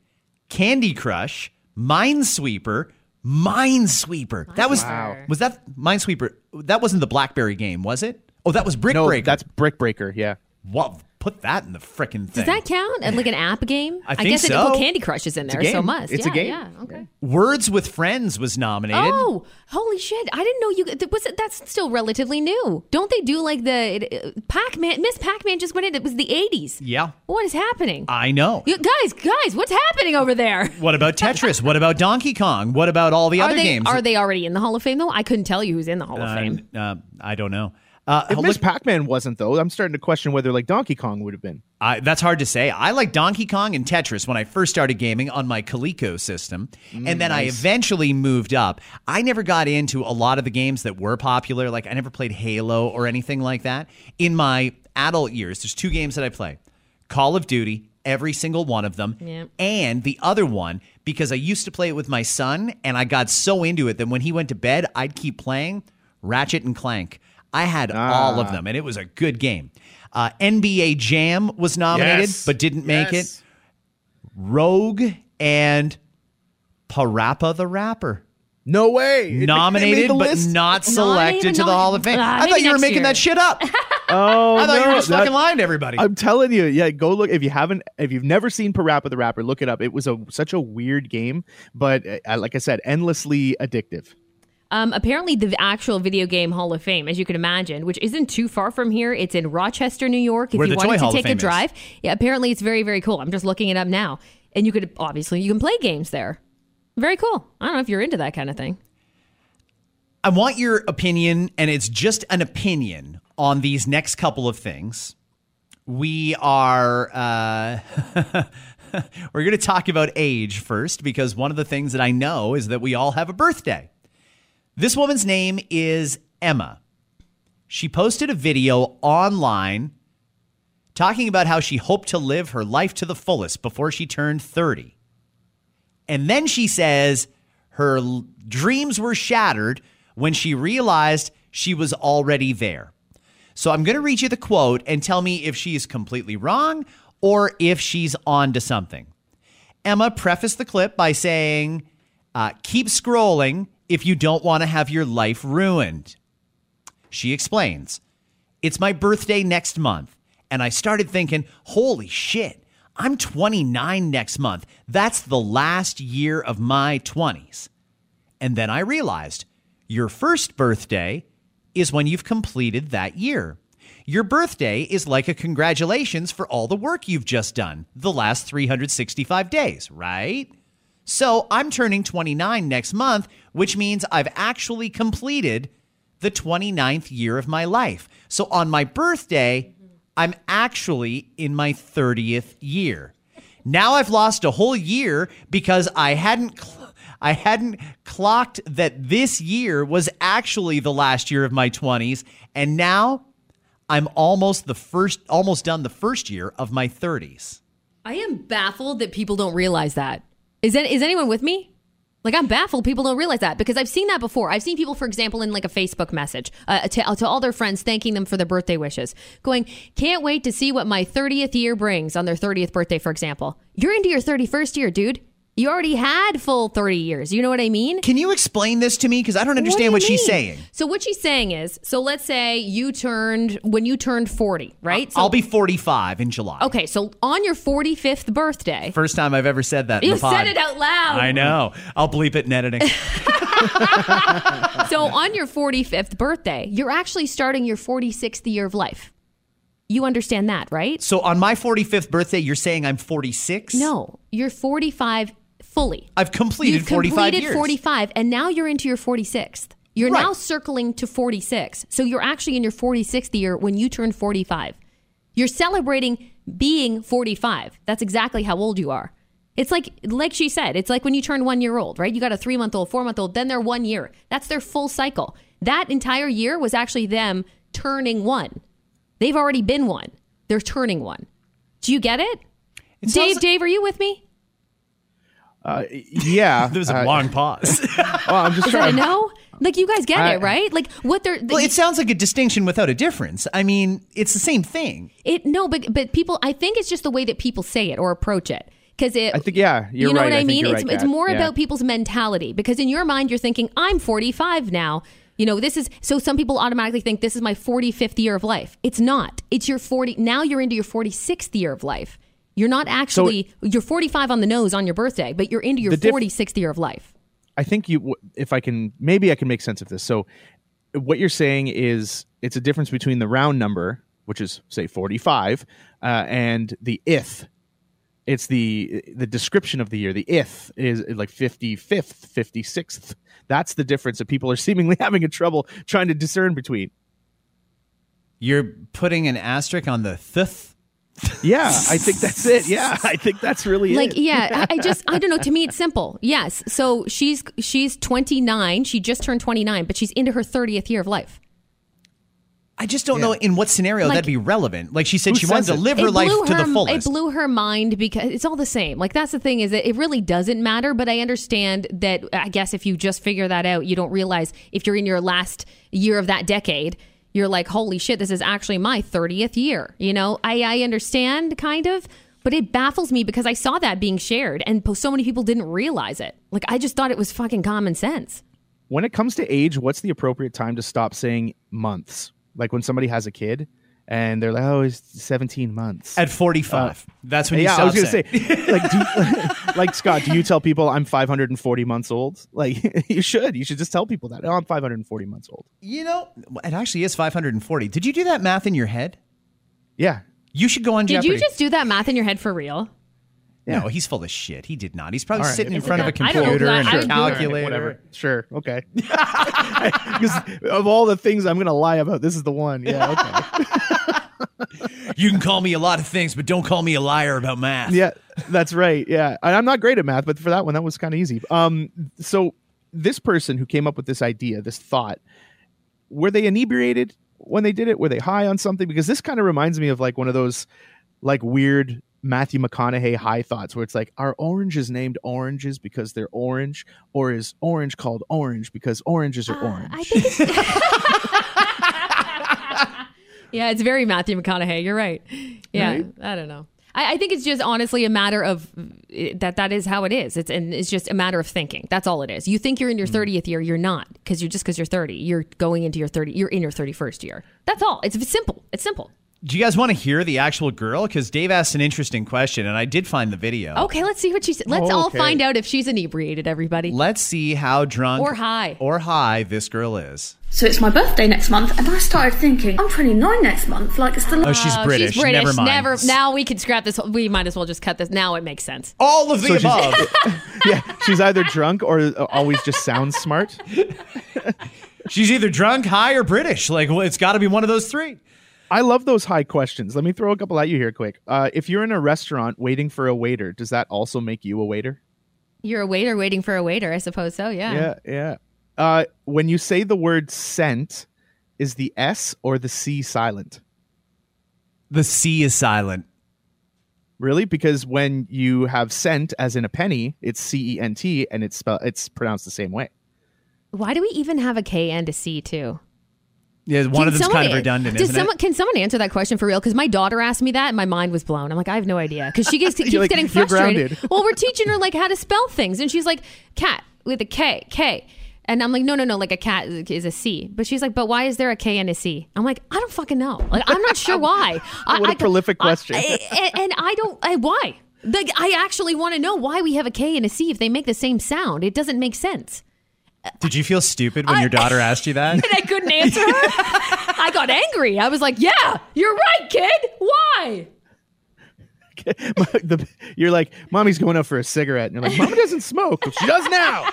Candy Crush, Minesweeper, Minesweeper. That was Wow. was that Minesweeper? That wasn't the BlackBerry game, was it? Oh, that was Brick No, Breaker. that's Brick Breaker. Yeah. what. Put that in the frickin' thing. Does that count? And like an app game? I think guess so. well, Candy Crush is in there, so must. It's yeah, a game. Yeah, okay. Words with Friends was nominated. Oh, holy shit! I didn't know you. Was it? That's still relatively new. Don't they do like the Pac Man? Miss Pac Man just went in. It was the eighties. Yeah, What is happening? I know. You, guys, guys, what's happening over there? What about Tetris? what about Donkey Kong? What about all the Are other they games? are they already in the Hall of Fame though? I couldn't tell you who's in the Hall of Fame. Uh, uh, I don't know. Uh, If look- Miss Pac-Man wasn't though, I'm starting to question whether like Donkey Kong would have been. I, that's hard to say. I like Donkey Kong and Tetris when I first started gaming on my Coleco system, and then I eventually moved up. I never got into a lot of the games that were popular. Like I never played Halo or anything like that. In my adult years, there's two games that I play: Call of Duty, every single one of them, Yeah. and the other one because I used to play it with my son, and I got so into it that when he went to bed, I'd keep playing Ratchet and Clank. I had all of them, and it was a good game. Uh, NBA Jam was nominated, Yes. but didn't make Yes. it. Rogue and Parappa the Rapper No way. It- it nominated, but list. not selected even to the Hall of Fame. Ah, I thought you were making year. that shit up. Oh, I thought you were just that- fucking lying to everybody. I'm telling you, yeah, go look if you haven't, if you've never seen Parappa the Rapper, look it up. It was a such a weird game, but uh, like I said, endlessly addictive. Um, apparently, the actual Video Game Hall of Fame, as you can imagine, which isn't too far from here, it's in Rochester, New York. If Where you the wanted to take a is. drive, yeah, apparently it's very, very cool. I'm just looking it up now, and you could obviously you can play games there. Very cool. I don't know if you're into that kind of thing. I want your opinion, and it's just an opinion on these next couple of things. We are uh, we're going to talk about age first because one of the things that I know is that we all have a birthday. This woman's name is Emma. She posted a video online talking about how she hoped to live her life to the fullest before she turned 30. And then she says her dreams were shattered when she realized she was already there. So I'm going to read you the quote and tell me if she is completely wrong or if she's on to something. Emma prefaced the clip by saying, uh, Keep scrolling if you don't want to have your life ruined. She explains, It's my birthday next month. And I started thinking, Holy shit, I'm 29 next month. That's the last year of my 20s. And then I realized, Your first birthday is when you've completed that year. Your birthday is like a congratulations for all the work you've just done the last 365 days, right? So I'm turning 29 next month, which means I've actually completed the 29th year of my life. So on my birthday, I'm actually in my 30th year. Now I've lost a whole year because I hadn't cl- I hadn't clocked that this year was actually the last year of my 20s and now I'm almost the first almost done the first year of my 30s. I am baffled that people don't realize that. Is that is anyone with me? Like I'm baffled people don't realize that because I've seen that before. I've seen people, for example, in like a Facebook message uh, to, to all their friends, thanking them for their birthday wishes, going, "Can't wait to see what my 30th year brings on their 30th birthday." For example, you're into your 31st year, dude. You already had full 30 years. You know what I mean? Can you explain this to me cuz I don't understand what, do you she's saying. So what she's saying is, so let's say you turned when you turned 40, right? So, I'll be 45 in July. okay. So on your 45th birthday, First time I've ever said that. in you said it out loud. I know. I'll bleep it in editing. So on your 45th birthday, you're actually starting your 46th year of life. You understand that, right? so on my 45th birthday, you're saying I'm 46? No, you're 45 fully. I've completed You've 45 completed years. 45, and now you're into your 46th. You're Right. now circling to 46. So you're actually in your 46th year when you turn 45. You're celebrating being 45. That's exactly how old you are. It's like, like she said, it's like when you turn one year old, right? You got a three month old, four month old, then they're one year. That's their full cycle. That entire year was actually them turning one. They've already been one. They're turning one. Do you get it? It Dave, like- Dave, are you with me? Uh, yeah. There was a uh, long pause. well, I'm just Is that a trying. no? Like you guys get I- it, right? Like what they're well, it sounds like a distinction without a difference. I mean, it's the same thing. It no, but but people, I think it's just the way that people say it or approach it. Because it, I think yeah, you're you know right. what I, think mean. It's right, it's more Yeah. about people's mentality. Because in your mind, you're thinking, I'm 45 now. You know, this is so. Some people automatically think this is my 45th year of life. It's not. It's your 40. Now you're into your 46th year of life. You're not actually. you're 45 on the nose on your birthday, but you're into your The diff- 46th year of life. I think you, if I can, maybe I can make sense of this. So, what you're saying is it's a difference between the round number, which is say 45, uh, and the if. It's the the description of the year. The if is like 55th, 56th. That's the difference that people are seemingly having a trouble trying to discern between. You're putting an asterisk on the th. Yeah, I think that's it. Yeah, I think that's really like it. yeah I- i just i don't know to me it's simple yes so she's she's 29 she just turned 29 but she's into her 30th year of life I just don't know in what scenario Like- that'd be relevant. Like she said, she wanted to live her life blew to the fullest. It blew her mind because it's all the same. Like that's the thing is that it really doesn't matter. But I understand that. I guess if you just figure that out, you don't realize if you're in your last year of that decade, you're like, holy shit, this is actually my thirtieth year. You know, I I understand kind of. But it baffles me because I saw that being shared and so many people didn't realize it. Like, I just thought it was fucking common sense. when it comes to age, what's the appropriate time to stop saying months? Like when somebody has a kid and they're like, "Oh, it's 17 months." At 45. Uh, That's when you yeah, I stop was gonna saying. say, like, do you, like Scott, do you tell people I'm 540 months old? Like, you should. You should just tell people that. Oh, I'm 540 months old. You know, it actually is 540. Did you do that math in your head? Yeah. You should go on Did Jeopardy. you just do that math in your head for real? No, he's full of shit. He did not. He's probably All right. sitting in front of a that- I don't know, computer and I a would- calculator. Whatever. Sure. Okay. Because of all the things I'm going to lie about, this is the one. Yeah. Okay. You can call me a lot of things, but don't call me a liar about math. yeah, that's right. Yeah, and I'm not great at math, but for that one, that was kind of easy. Um, so this person who came up with this idea, this thought, were they inebriated when they did it? Were they high on something? Because this kind of reminds me of like one of those like weird Matthew McConaughey high thoughts where it's like, are oranges named oranges because they're orange, or is orange called orange because oranges are orange? I think it's. yeah, it's very Matthew McConaughey. You're right. Yeah, Right? I don't know. I, I think it's just honestly a matter of uh, that. That is how it is. It's and it's just a matter of thinking. That's all it is. You think you're in your thirtieth year, you're not because you're just because you're thirty. You're going into your thirty. You're in your thirty first year. That's all. It's simple. It's simple. Do you guys want to hear the actual girl? Because Dave asked an interesting question, and I did find the video. Okay, let's see what she said. Let's all Okay. find out if she's inebriated. Everybody. Let's see how drunk Or high. or high this girl is. So it's my birthday next month, and I started thinking, I'm 29 next month. Like, it's the Oh, she's Oh, British. She's British. Never mind. Now we can scrap this. We might as well just cut this. Now it makes sense. all of the So she's- above. yeah, she's either drunk or always just sounds smart. she's either drunk, high, or British. Like, well, it's got to be one of those three. I love those high questions. Let me throw a couple at you here quick. Uh, if you're in a restaurant waiting for a waiter, does that also make you a waiter? You're a waiter waiting for a waiter, I suppose so. Yeah. Yeah, yeah. Uh, when you say the word scent, is the S or the C silent? The C is silent. Really? Because when you have cent as in a penny, it's C E N T and it's spelled it's pronounced the same way. Why do we even have a K and a C too? Yeah, one Can of them's someone- kind of redundant, Does someone? Can someone answer that question for real? Because my daughter asked me that, and my mind was blown. I'm like, I have no idea, because she gets, keeps like, getting frustrated. grounded." well, we're teaching her like how to spell things, and she's like, cat with a K, K. And I'm like, no, no, no, like a cat is- a C. But she's like, but why is there a K and a C? I'm like, I don't fucking know. Like, I'm not sure why. I, What a I- prolific I- question. I- and, and I don't, I, why? Like, I actually want to know why we have a K and a C if they make the same sound. It doesn't make sense. Did you feel stupid when your daughter asked you that? and I couldn't answer her. I got angry. I was like, "Yeah, you're right, kid. Why?" the, you're like, mommy's going out for a cigarette, and you're like, mama doesn't smoke. Well, she does now.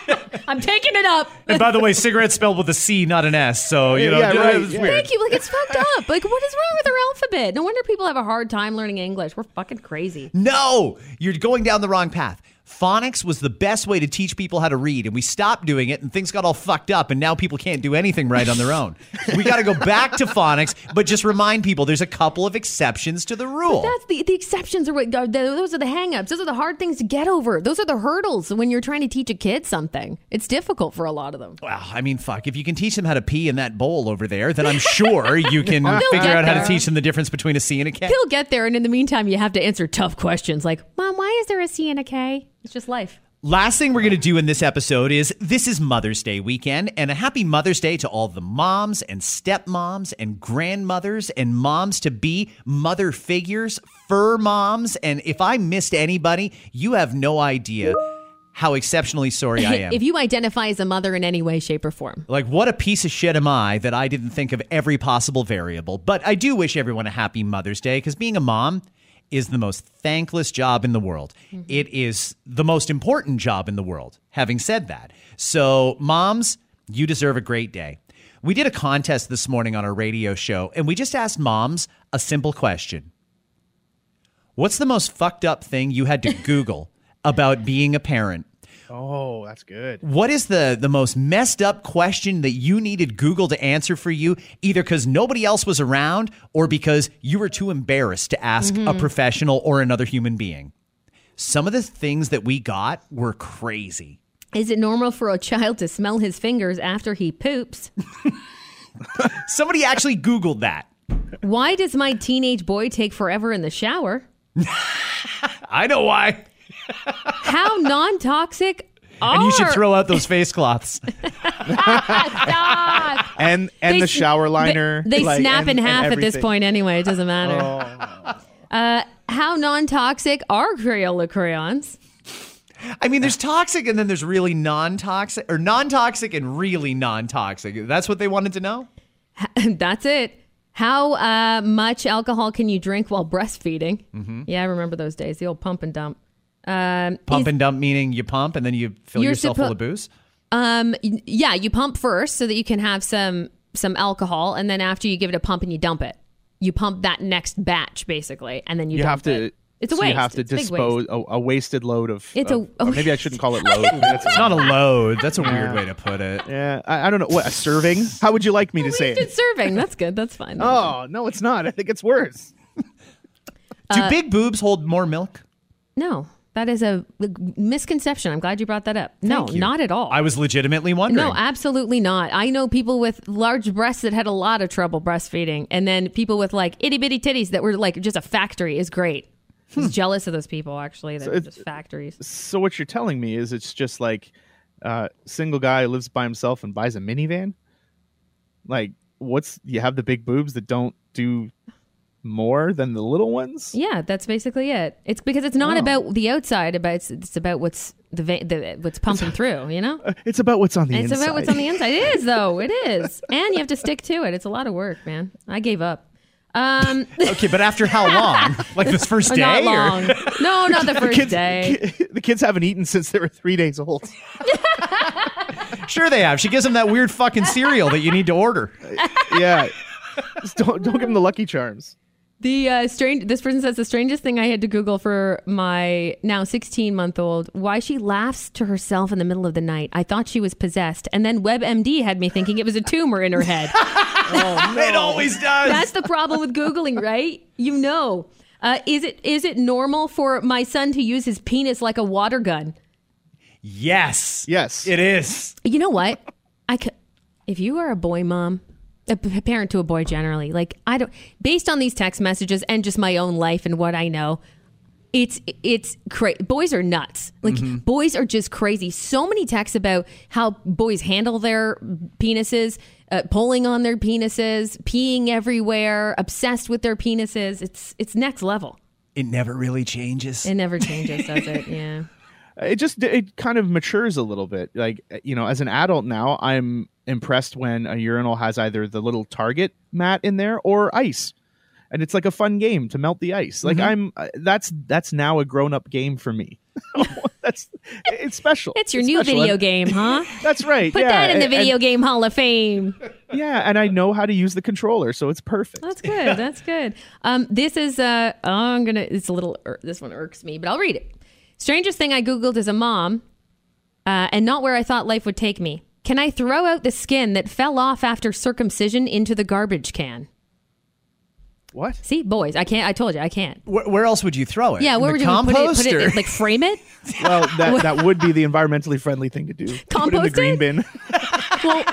I'm taking it up. And by the way, cigarette spelled with a C, not an S. So you know, Yeah, right, it's yeah. weird. Thank you. Like it's fucked up. Like what is wrong with our alphabet? No wonder people have a hard time learning English. We're fucking crazy. No, you're going down the wrong path. Phonics was the best way to teach people how to read, and we stopped doing it, and things got all fucked up, and now people can't do anything right on their own. we got to go back to phonics, but just remind people there's a couple of exceptions to the rule. But That's the the exceptions are what are- those are the hangups. Those are the hard things to get over. Those are the hurdles when you're trying to teach a kid something. It's difficult for a lot of them. Well, I mean, fuck. If you can teach them how to pee in that bowl over there, then I'm sure you can figure out how to teach them the difference between a C and a K. He'll get there, and in the meantime, you have to answer tough questions like, "Mom, why is there a C and a K?" It's just life. Last thing we're going to do in this episode is this is Mother's Day weekend, and a happy Mother's Day to all the moms and stepmoms and grandmothers and moms to be mother figures, fur moms. And if I missed anybody, you have no idea how exceptionally sorry I am. If you identify as a mother in any way, shape, or form, Like, what a piece of shit am I that I didn't think of every possible variable. But I do wish everyone a happy Mother's Day because being a mom is the most thankless job in the world. Mm-hmm. It is the most important job in the world, having said that. So, moms, you deserve a great day. We did a contest this morning on our radio show, and we just asked moms a simple question What's the most fucked up thing you had to Google about being a parent? Oh, that's good. What is the the most messed up question that you needed Google to answer for you, either because nobody else was around or because you were too embarrassed to ask a mm-hmm. professional or another human being? Some of the things that we got were crazy. is it normal for a child to smell his fingers after he poops? Somebody actually Googled that. Why does my teenage boy take forever in the shower? I know why. How non-toxic are And you should throw out those face cloths. Stop. And and They the s- shower liner. They, they like, snap and- in and half at this everything. Oh, point anyway. It doesn't matter. Uh, how non-toxic are Crayola crayons? I mean, there's toxic and then there's really non toxic, or non toxic and really non toxic. That's what they wanted to know? That's it. How uh, much alcohol can you drink while breastfeeding? Mm-hmm. Yeah, I remember those days. The old pump and dump. Um, Pump is- and dump meaning you pump and then you fill You're yourself full of booze? Um, yeah, you pump first so that you can have some some alcohol, and then after you give it a pump and you dump it, you pump that next batch basically, and then you, You dump have to. It. It's a so waste. You have to It's a waste. dispose a, a wasted load of. It's a- of- or maybe I shouldn't call it load. It's not a load. That's a weird way to put it. yeah, I, I don't know what a serving. How would you like me to say Wasted it? serving. That's good. That's fine. Oh no, it's not. I think it's worse. Do big boobs hold more milk? No, that is a misconception. I'm glad you brought that up. No, not at all. I was legitimately wondering. no, absolutely not. I know people with large breasts that had a lot of trouble breastfeeding, and then people with like itty bitty titties that were like just a factory is great. I was jealous of those people actually. They're it's- just factories. So what you're telling me is it's just like uh single guy lives by himself and buys a minivan? Like what's you have the big boobs that don't do more than the little ones? Yeah, that's basically it. It's because it's not Oh. about the outside, about it's, it's about what's the, va- the what's pumping through. You know, It's about what's on the inside. it's inside. about what's on the inside. It is though. It is, and you have to stick to it. It's a lot of work, man. I gave up. Um, Okay, but after how long? like this first day? not or- long. No, not the first kids, day. the kids haven't eaten since they were three days old. Sure, they have. She gives them that weird fucking cereal that you need to order. yeah. Just don't don't give them the Lucky Charms. The uh, strange. This person says the strangest thing I had to Google for my now 16 month old. Why she laughs to herself in the middle of the night. I thought she was possessed, and then WebMD had me thinking it was a tumor in her head. Oh, It always does. That's the problem with googling, right? You know. Uh, is it is it normal for my son to use his penis like a water gun? yes. Yes. It is. You know what? I could, if you are a boy mom, a p- parent to a boy generally, like I don't, based on these text messages and just my own life and what I know, it's it's crazy. Boys are nuts. Like boys are just crazy. So many texts about how boys handle their penises, uh, pulling on their penises, peeing everywhere, obsessed with their penises. It's it's next level. It never really changes. It never changes, does it? Yeah. it just it kind of matures a little bit like you know as an adult now i'm impressed when a urinal has either the little target mat in there or ice and it's like a fun game to melt the ice. Like I'm uh, that's that's now a grown up game for me. that's it's special. It's your It's new special. video And- game, huh? That's right. Put yeah, that in the and- video game Hall of Fame. yeah, and I know how to use the controller, so it's perfect. That's good. That's good. Um, this is uh, oh, I'm gonna. It's a little. Ir- this one irks me, but I'll read it. Strangest thing I googled as a mom, uh, and not where I thought life would take me. Can I throw out the skin that fell off after circumcision into the garbage can? What? See, boys, I can't. I told you, I can't. Where, where else would you throw it? Yeah, In where the would you put it? compost Put it or- like frame it? Well, that that would be the environmentally friendly thing to do. Put it in the Compost green it? bin. well,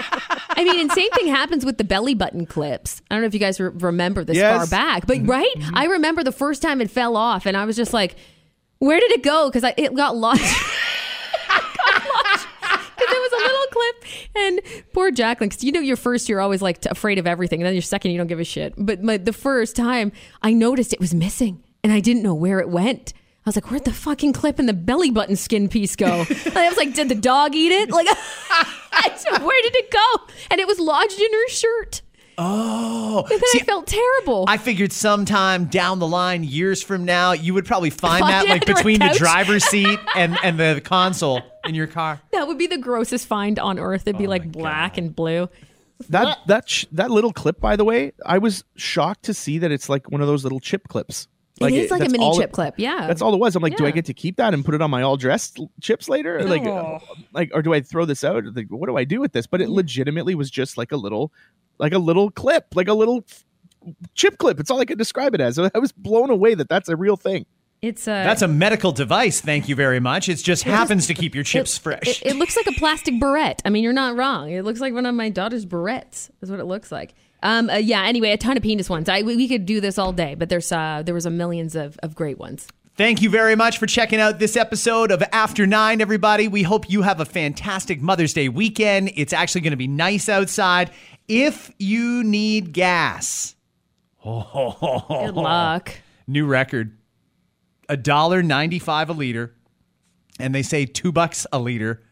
I mean, and same thing happens with the belly button clips. I don't know if you guys re- remember this Yes. far back, but mm-hmm. right, mm-hmm. I remember the first time it fell off, and I was just like, "Where did it go?" Because it got lost. Because it was a little clip, and poor Jacqueline. Because you know, your first you're always like afraid of everything, and then your second you don't give a shit. But the first time, I noticed it was missing, and I didn't know where it went. I was like, "Where'd the fucking clip and the belly button skin piece go?" and I was like, "Did the dog eat it?" Like, I said, "Where did it go?" And it was lodged in her shirt. Oh, And then see, I felt terrible. I figured sometime down the line, years from now, you would probably find Find that it like under a between the couch. driver's seat and, and the console in your car. that would be the grossest find on earth. It'd be oh like black and blue. That that sh- that little clip, by the way, I was shocked to see that it's like one of those little chip clips. It is like a mini chip it- clip. Yeah. That's all it was. I'm like, do I get to keep that and put it on my all dressed chips later? Or Like, like, or do I throw this out? Like, what do I do with this? But it legitimately was just like a little, like a little clip, like a little chip clip. It's all I could describe it as. I was blown away that that's a real thing. It's a. That's a medical device. Thank you very much. It just happens to keep your chips fresh. It, it looks like a plastic barrette. I mean, you're not wrong. It looks like one of my daughter's barrettes. Is what it looks like. Um. uh, yeah. Anyway, a ton of penis ones. I we, we could do this all day, but there's uh there was a millions of of great ones. Thank you very much for checking out this episode of After Nine, everybody. We hope you have a fantastic Mother's Day weekend. It's actually going to be nice outside. If you need gas, Good luck. new record, a dollar ninety-five a liter, and they say two bucks a liter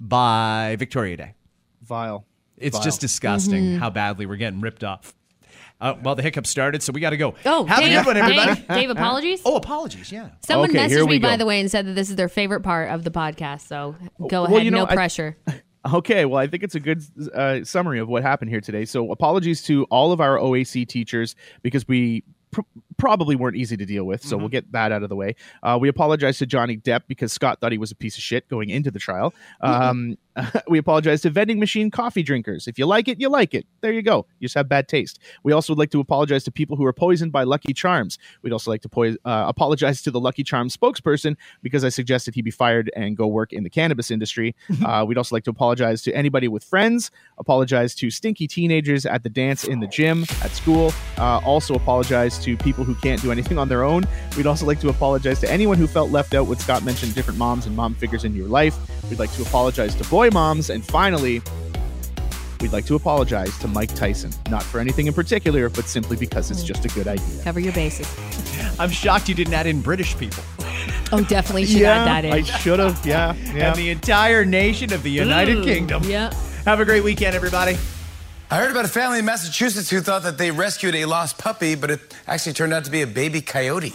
by Victoria Day. Vile. It's Vile. just disgusting Mm-hmm. how badly we're getting ripped off. Uh, well, the hiccup started, so we got to go. Oh, have Dave, a good one, everybody. Dave, Dave, apologies. Oh, apologies. Yeah. Someone Okay, messaged we me by the way and said that this is their favorite part of the podcast. So go Well, ahead. you know, no I- pressure. Okay, well, I think it's a good uh, summary of what happened here today. So, apologies to all of our OAC teachers because we pr- probably weren't easy to deal with. So, we'll get that out of the way. Uh, we apologize to Johnny Depp because Scott thought he was a piece of shit going into the trial. Um, we apologize to vending machine coffee drinkers. If you like it, you like it. There you go. You just have bad taste. We also would like to apologize to people who were poisoned by Lucky Charms. We'd also like to poi- uh, apologize to the Lucky Charms spokesperson because I suggested he be fired and go work in the cannabis industry. uh, we'd also like to apologize to anybody with friends, apologize to stinky teenagers at the dance in the gym, at school. Uh, also apologize to people who can't do anything on their own. We'd also like to apologize to anyone who felt left out when Scott mentioned different moms and mom figures in your life. We'd like to apologize to boy moms. And finally, we'd like to apologize to Mike Tyson. Not for anything in particular, but simply because it's mm. just a good idea. Cover your bases. I'm shocked you didn't add in British people. Oh, definitely should add that in. I should have. Yeah, yeah. And the entire nation of the United Kingdom. yeah. Have a great weekend, everybody. I heard about a family in Massachusetts who thought that they rescued a lost puppy, but it actually turned out to be a baby coyote.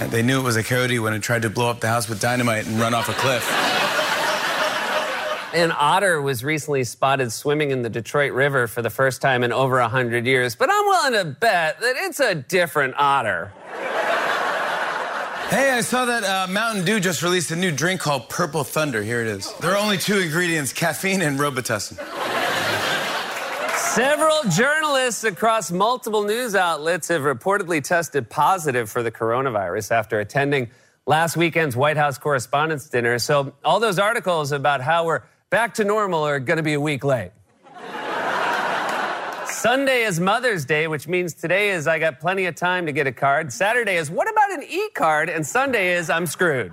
And They knew it was a coyote when it tried to blow up the house with dynamite and run off a cliff. An otter was recently spotted swimming in the Detroit River for the first time in over 100 years, but I'm willing to bet that it's a different otter. Hey, I saw that uh, Mountain Dew just released a new drink called Purple Thunder. Here it is. There are only two ingredients caffeine and Robitussin. Several journalists across multiple news outlets have reportedly tested positive for the coronavirus after attending last weekend's White House Correspondents' Dinner. So, all those articles about how we're back to normal are going to be a week late. Sunday is Mother's Day, which means today is I got plenty of time to get a card. Saturday is what about an e card? And Sunday is I'm screwed.